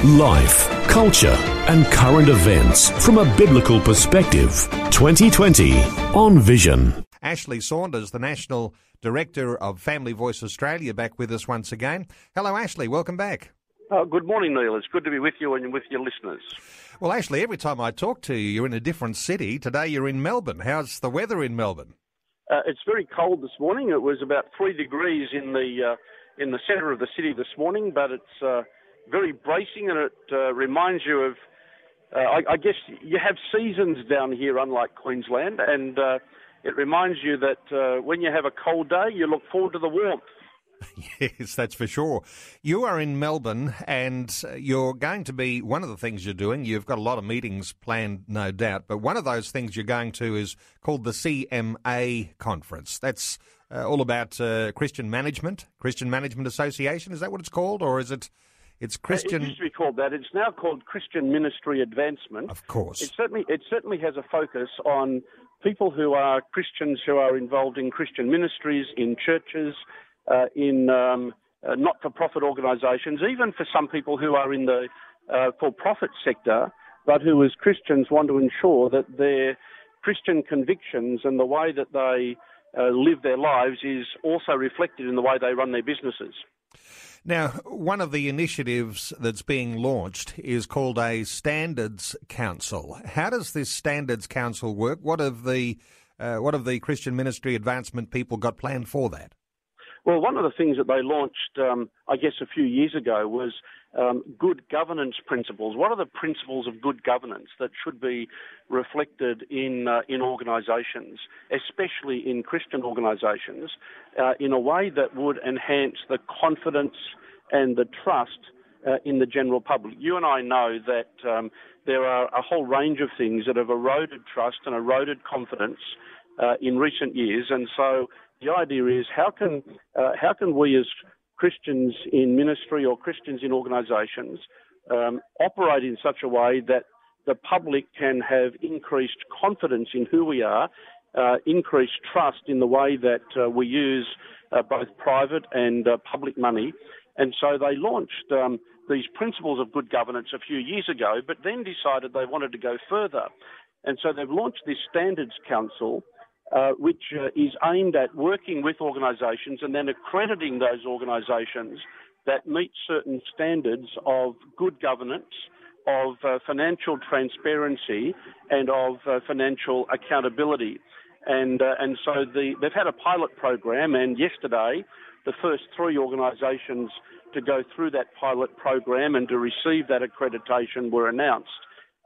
Life, culture, and current events from a biblical perspective. 2020 on Vision. Ashley Saunders, the National Director of Family Voice Australia, back with us once again. Hello, Ashley. Welcome back. Uh, good morning, Neil. It's good to be with you and with your listeners. Well, Ashley, every time I talk to you, you're in a different city. Today you're in Melbourne. How's the weather in Melbourne? Uh, it's very cold this morning. It was about three degrees in the uh, in the centre of the city this morning, but it's uh, very bracing and it uh, reminds you of. Uh, I, I, guess you have seasons down here, unlike Queensland, and it reminds you that when you have a cold day, you look forward to the warmth. Yes, that's for sure. You are in Melbourne and you're going to be one of the things you're doing. You've got a lot of meetings planned, no doubt, but one of those things you're going to is called the CMA conference. That's uh, all about uh, Christian management, Christian Management Association. Is that what it's called, or is it? It's Christian. It used to be called that. It's now called Christian Ministry Advancement. Of course. It certainly it certainly has a focus on people who are Christians who are involved in Christian ministries in churches uh, in um, uh, not-for-profit organisations, even for some people who are in the uh, for-profit sector, but who, as Christians, want to ensure that their Christian convictions and the way that they uh, live their lives is also reflected in the way they run their businesses. Now, one of the initiatives that's being launched is called a Standards Council. How does this Standards Council work? What have the uh, what have the Christian Ministry Advancement people got planned for that? Well, one of the things that they launched, um, I guess, a few years ago was um, good governance principles. What are the principles of good governance that should be reflected in uh, in organisations, especially in Christian organisations, uh, in a way that would enhance the confidence and the trust uh, in the general public? You and I know that um, there are a whole range of things that have eroded trust and eroded confidence uh, in recent years, and so the idea is how can uh, how can we as Christians in ministry or Christians in organisations um, operate in such a way that the public can have increased confidence in who we are, uh, increased trust in the way that uh, we use uh, both private and uh, public money. And so they launched um, these principles of good governance a few years ago, but then decided they wanted to go further. And so they've launched this Standards Council, uh, which uh, is aimed at working with organisations and then accrediting those organisations that meet certain standards of good governance, of uh, financial transparency, and of uh, financial accountability. And uh, and so the, they've had a pilot program, and yesterday the first three organisations to go through that pilot program and to receive that accreditation were announced,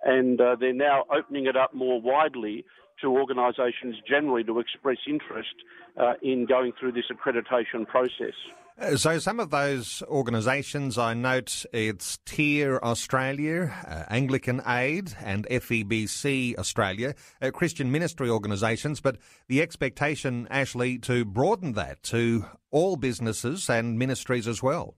and uh, they're now opening it up more widely to organisations generally to express interest uh, in going through this accreditation process. Uh, so, some of those organisations, I note it's TEAR Australia, uh, Anglican Aid, and FEBC Australia, uh, Christian ministry organisations, but the expectation, Ashley, to broaden that to all businesses and ministries as well.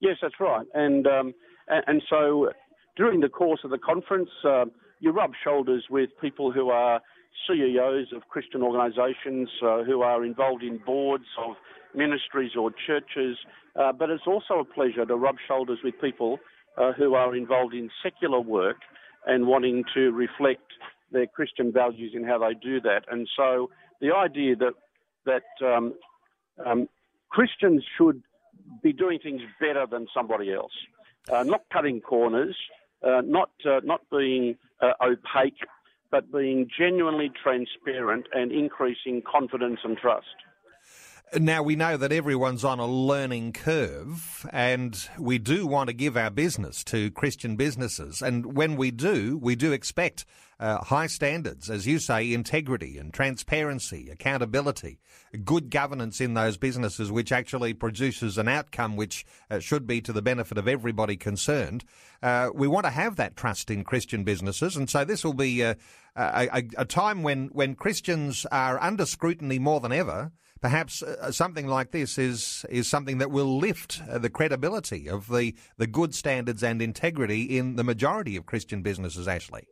Yes, that's right. And, um, and, so during the course of the conference, uh, you rub shoulders with people who are CEOs of Christian organisations uh, who are involved in boards of ministries or churches, uh, but it's also a pleasure to rub shoulders with people uh, who are involved in secular work and wanting to reflect their Christian values in how they do that. And so the idea that that um, um, Christians should be doing things better than somebody else, uh, not cutting corners, uh, not uh, not being uh, opaque but being genuinely transparent and increasing confidence and trust. Now, we know that everyone's on a learning curve, and we do want to give our business to Christian businesses. And when we do, we do expect uh, high standards, as you say, integrity and transparency, accountability, good governance in those businesses, which actually produces an outcome which uh, should be to the benefit of everybody concerned. Uh, we want to have that trust in Christian businesses, and so this will be uh, a, a, a time when, when Christians are under scrutiny more than ever perhaps uh, something like this is is something that will lift uh, the credibility of the, the good standards and integrity in the majority of Christian businesses. Ashley.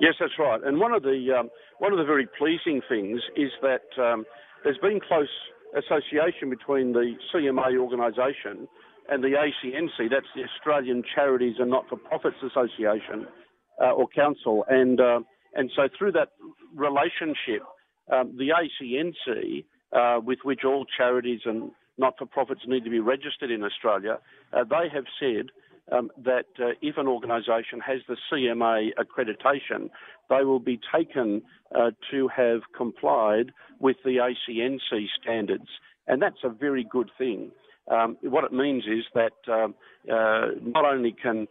Yes, that's right. And one of the um, one of the very pleasing things is that um, there's been close association between the CMA organisation and the ACNC. That's the Australian Charities and Not-for-Profits Association uh, or Council, and uh, and so through that relationship, um, the ACNC uh, with which all charities and not-for-profits need to be registered in Australia, uh, they have said um, that uh, if an organisation has the CMA accreditation, they will be taken uh, to have complied with the ACNC standards, and that's a very good thing. Um, what it means is that um, uh, not only can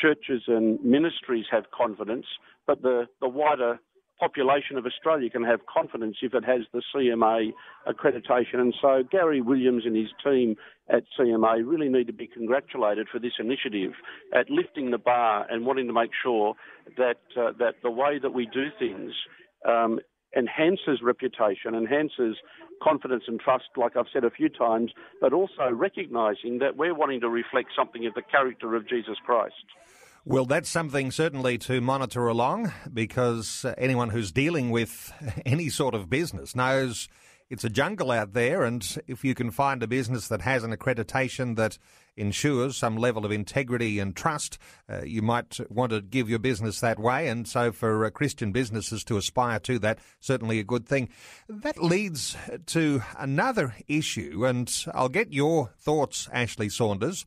churches and ministries have confidence, but the, the wider population of Australia can have confidence if it has the CMA accreditation. And so Gary Williams and his team at CMA really need to be congratulated for this initiative at lifting the bar and wanting to make sure that uh, that the way that we do things um, enhances reputation, enhances confidence and trust, like I've said a few times, but also recognising that we're wanting to reflect something of the character of Jesus Christ. Well, that's something certainly to monitor along because anyone who's dealing with any sort of business knows it's a jungle out there. And if you can find a business that has an accreditation that ensures some level of integrity and trust, uh, you might want to give your business that way. And so for uh, Christian businesses to aspire to that, certainly a good thing. That leads to another issue, and I'll get your thoughts, Ashley Saunders.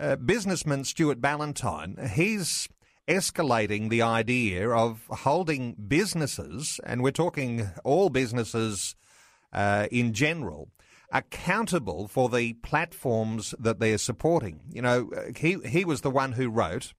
Uh, businessman Stuart Ballantyne, he's escalating the idea of holding businesses, and we're talking all businesses uh, in general, accountable for the platforms that they're supporting. You know, uh, he he was the one who wrote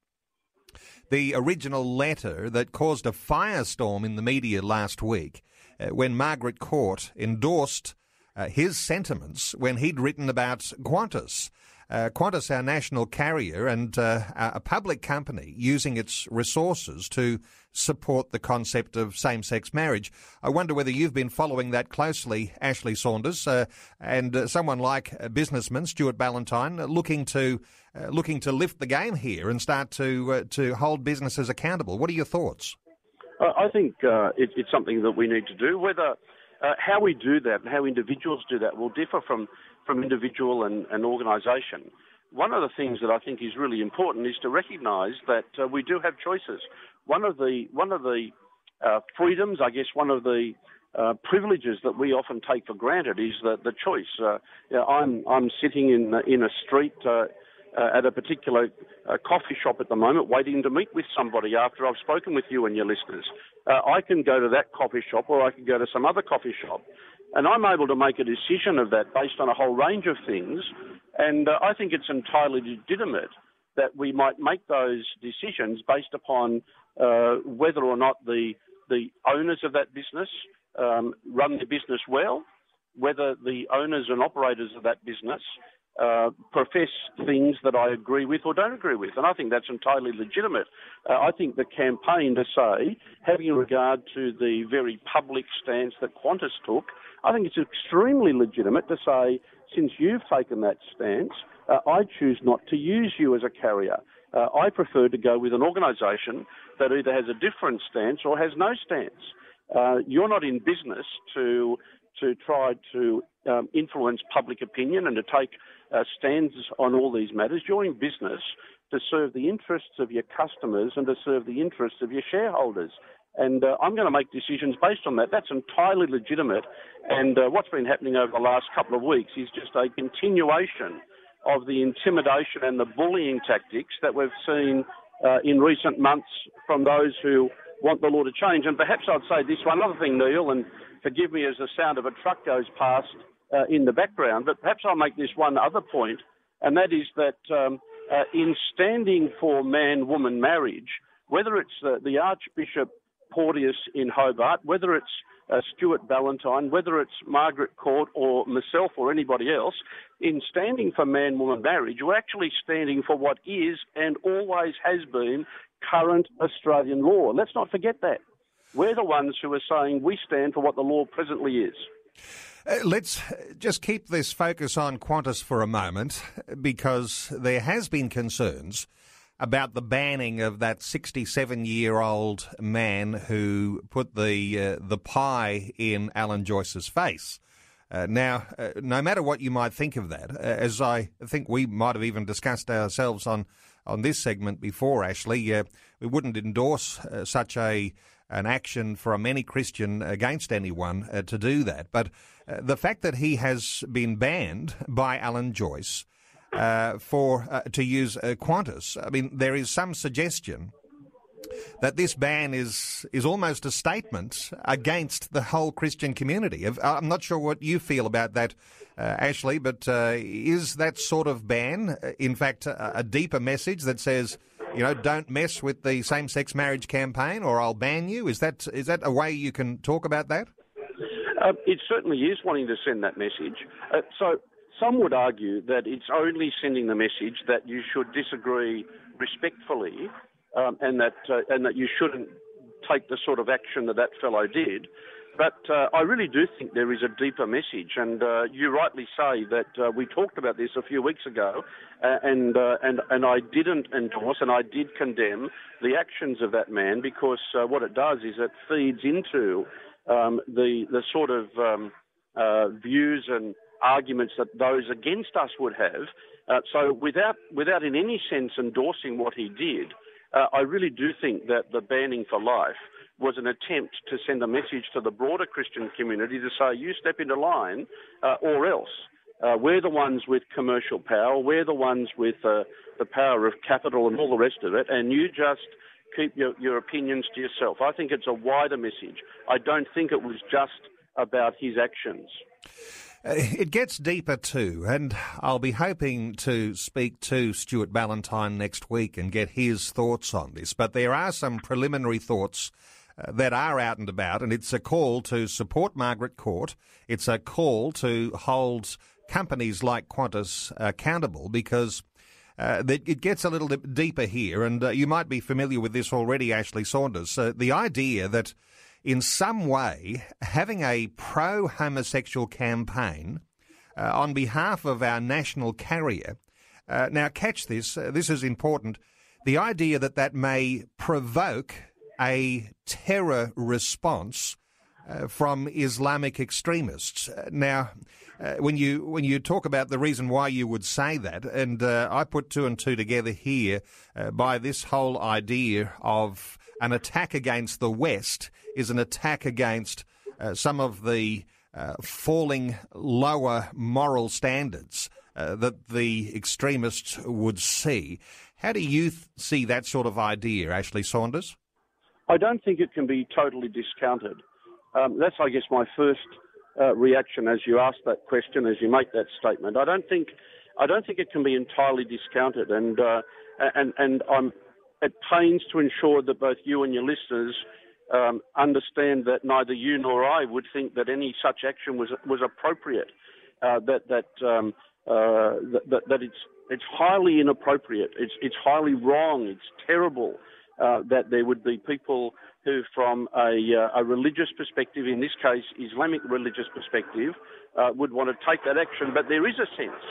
the original letter that caused a firestorm in the media last week uh, when Margaret Court endorsed uh, his sentiments when he'd written about Qantas uh, Qantas, our national carrier and uh, a public company using its resources to support the concept of same sex marriage. I wonder whether you've been following that closely, Ashley Saunders, uh, and uh, someone like a businessman, Stuart Ballantyne, looking to uh, looking to lift the game here and start to uh, to hold businesses accountable. What are your thoughts? I think it, it's something that we need to do. Whether how we do that and how individuals do that will differ from from individual and, and organisation. One of the things that I think is really important is to recognise that uh, we do have choices. One of the one of the uh, freedoms, I guess, one of the uh, privileges that we often take for granted is the, the choice. Uh, you know, I'm I'm sitting in in a street uh, uh, at a particular uh, coffee shop at the moment, waiting to meet with somebody after I've spoken with you and your listeners. Uh, I can go to that coffee shop, or I can go to some other coffee shop, and I'm able to make a decision of that based on a whole range of things. And uh, I think it's entirely legitimate that we might make those decisions based upon uh, whether or not the the owners of that business um, run their business well, whether the owners and operators of that business uh, profess things that I agree with or don't agree with. And I think that's entirely legitimate. Uh, I think the campaign to say, having regard to the very public stance that Qantas took, I think it's extremely legitimate to say, since you've taken that stance, uh, I choose not to use you as a carrier. Uh, I prefer to go with an organisation that either has a different stance or has no stance. Uh, you're not in business to to try to um, influence public opinion and to take uh, stands on all these matters. You're in business to serve the interests of your customers and to serve the interests of your shareholders. And uh, I'm going to make decisions based on that. That's entirely legitimate. And uh, what's been happening over the last couple of weeks is just a continuation of the intimidation and the bullying tactics that we've seen uh, in recent months from those who want the law to change. And perhaps I'd say this one other thing, Neil, and forgive me as the sound of a truck goes past. Uh, in the background. But perhaps I'll make this one other point, and that is that um, uh, in standing for man-woman marriage, whether it's the Archbishop Porteous in Hobart, whether it's uh, Stuart Ballantyne, whether it's Margaret Court or myself or anybody else, in standing for man woman marriage, we're actually standing for what is and always has been current Australian law. Let's not forget that. We're the ones who are saying we stand for what the law presently is. Uh, let's just keep this focus on Qantas for a moment because there has been concerns about the banning of that 67 year old man who put the uh, the pie in Alan Joyce's face. Uh, now, uh, no matter what you might think of that, uh, as I think we might have even discussed ourselves on on this segment before, Ashley, uh, we wouldn't endorse uh, such a an action from any Christian against anyone to do that. But the fact that he has been banned by Alan Joyce uh, for uh, to use uh, Qantas. I mean, there is some suggestion that this ban is is almost a statement against the whole Christian community. I'm not sure what you feel about that, uh, Ashley, but uh, is that sort of ban, uh, in fact, a, a, deeper message that says, you know, don't mess with the same-sex marriage campaign, or I'll ban you? Is that is that a way you can talk about that? it certainly is wanting to send that message. so some would argue that it's only sending the message that you should disagree respectfully um, and that uh, and that you shouldn't take the sort of action that that fellow did. But uh, I really do think there is a deeper message, and uh, you rightly say that uh, we talked about this a few weeks ago, uh, and uh, and and I didn't endorse and I did condemn the actions of that man because what it does is it feeds into um, the the sort of um, views and arguments that those against us would have. So without, without in any sense endorsing what he did, uh, I really do think that the banning for life was an attempt to send a message to the broader Christian community to say, you step into line uh, or else. Uh, we're the ones with commercial power, we're the ones with uh, the power of capital and all the rest of it, and you just keep your, your opinions to yourself. I think it's a wider message. I don't think it was just about his actions. Uh, it gets deeper too, and I'll be hoping to speak to Stuart Ballantyne next week and get his thoughts on this. But there are some preliminary thoughts uh, that are out and about, and it's a call to support Margaret Court. It's a call to hold companies like Qantas accountable because. Uh, it gets a little bit deeper here, and uh, you might be familiar with this already, Ashley Saunders. Uh, the idea that in some way, having a pro homosexual campaign uh, on behalf of our national carrier. Uh, now, catch this, uh, this is important. The idea that that may provoke a terror response uh, from Islamic extremists. Uh, now, uh, when you when you talk about the reason why you would say that, and I put two and two together here by this whole idea of an attack against the West is an attack against uh, some of the uh, falling lower moral standards uh, that the extremists would see. How do you th- see that sort of idea, Ashley Saunders? I don't think it can be totally discounted. Um, that's, I guess, my first uh, reaction as you ask that question, as you make that statement. I don't think, I don't think it can be entirely discounted, and uh, and and I'm at pains to ensure that both you and your listeners um, understand that neither you nor I would think that any such action was was appropriate. Uh, that that, um, uh, that that it's it's highly inappropriate. It's it's highly wrong. It's terrible uh, that there would be people who, from a, uh, a, religious perspective, in this case Islamic religious perspective, uh, would want to take that action. But there is a sense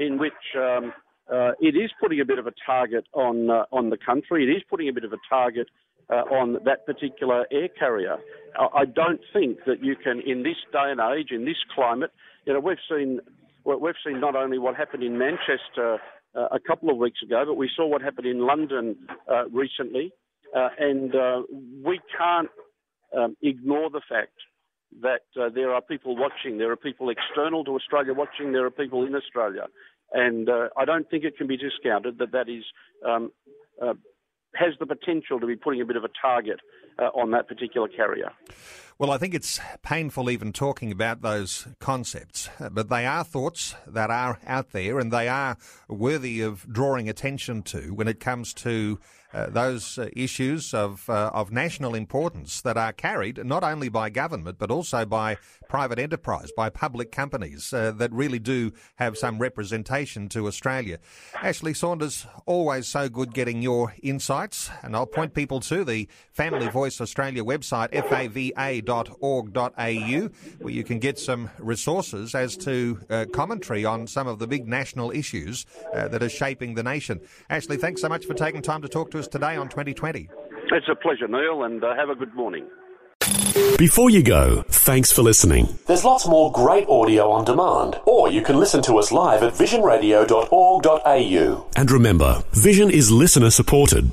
in which um, uh, it is putting a bit of a target on on the country. It is putting a bit of a target uh, on that particular air carrier. I don't think that you can, in this day and age, in this climate, you know, we've seen we've seen not only what happened in Manchester uh, a couple of weeks ago, but we saw what happened in London uh, recently, uh, and we can't um, ignore the fact that there are people watching. There are people external to Australia watching. There are people in Australia. And uh, I don't think it can be discounted that that is um, uh, has the potential to be putting a bit of a target uh, on that particular carrier. Well, I think it's painful even talking about those concepts, but they are thoughts that are out there and they are worthy of drawing attention to when it comes to uh, those uh, issues of uh, of national importance that are carried not only by government but also by private enterprise, by public companies uh, that really do have some representation to Australia. Ashley Saunders, always so good getting your insights, and I'll point people to the Family Voice Australia website, fava.org.au, where you can get some resources as to uh, commentary on some of the big national issues uh, that are shaping the nation. Ashley, thanks so much for taking time to talk to us today on 2020. It's a pleasure, Neil, and uh, have a good morning. Before you go, thanks for listening. There's lots more great audio on demand, or you can listen to us live at visionradio.org.au. And remember, Vision is listener supported.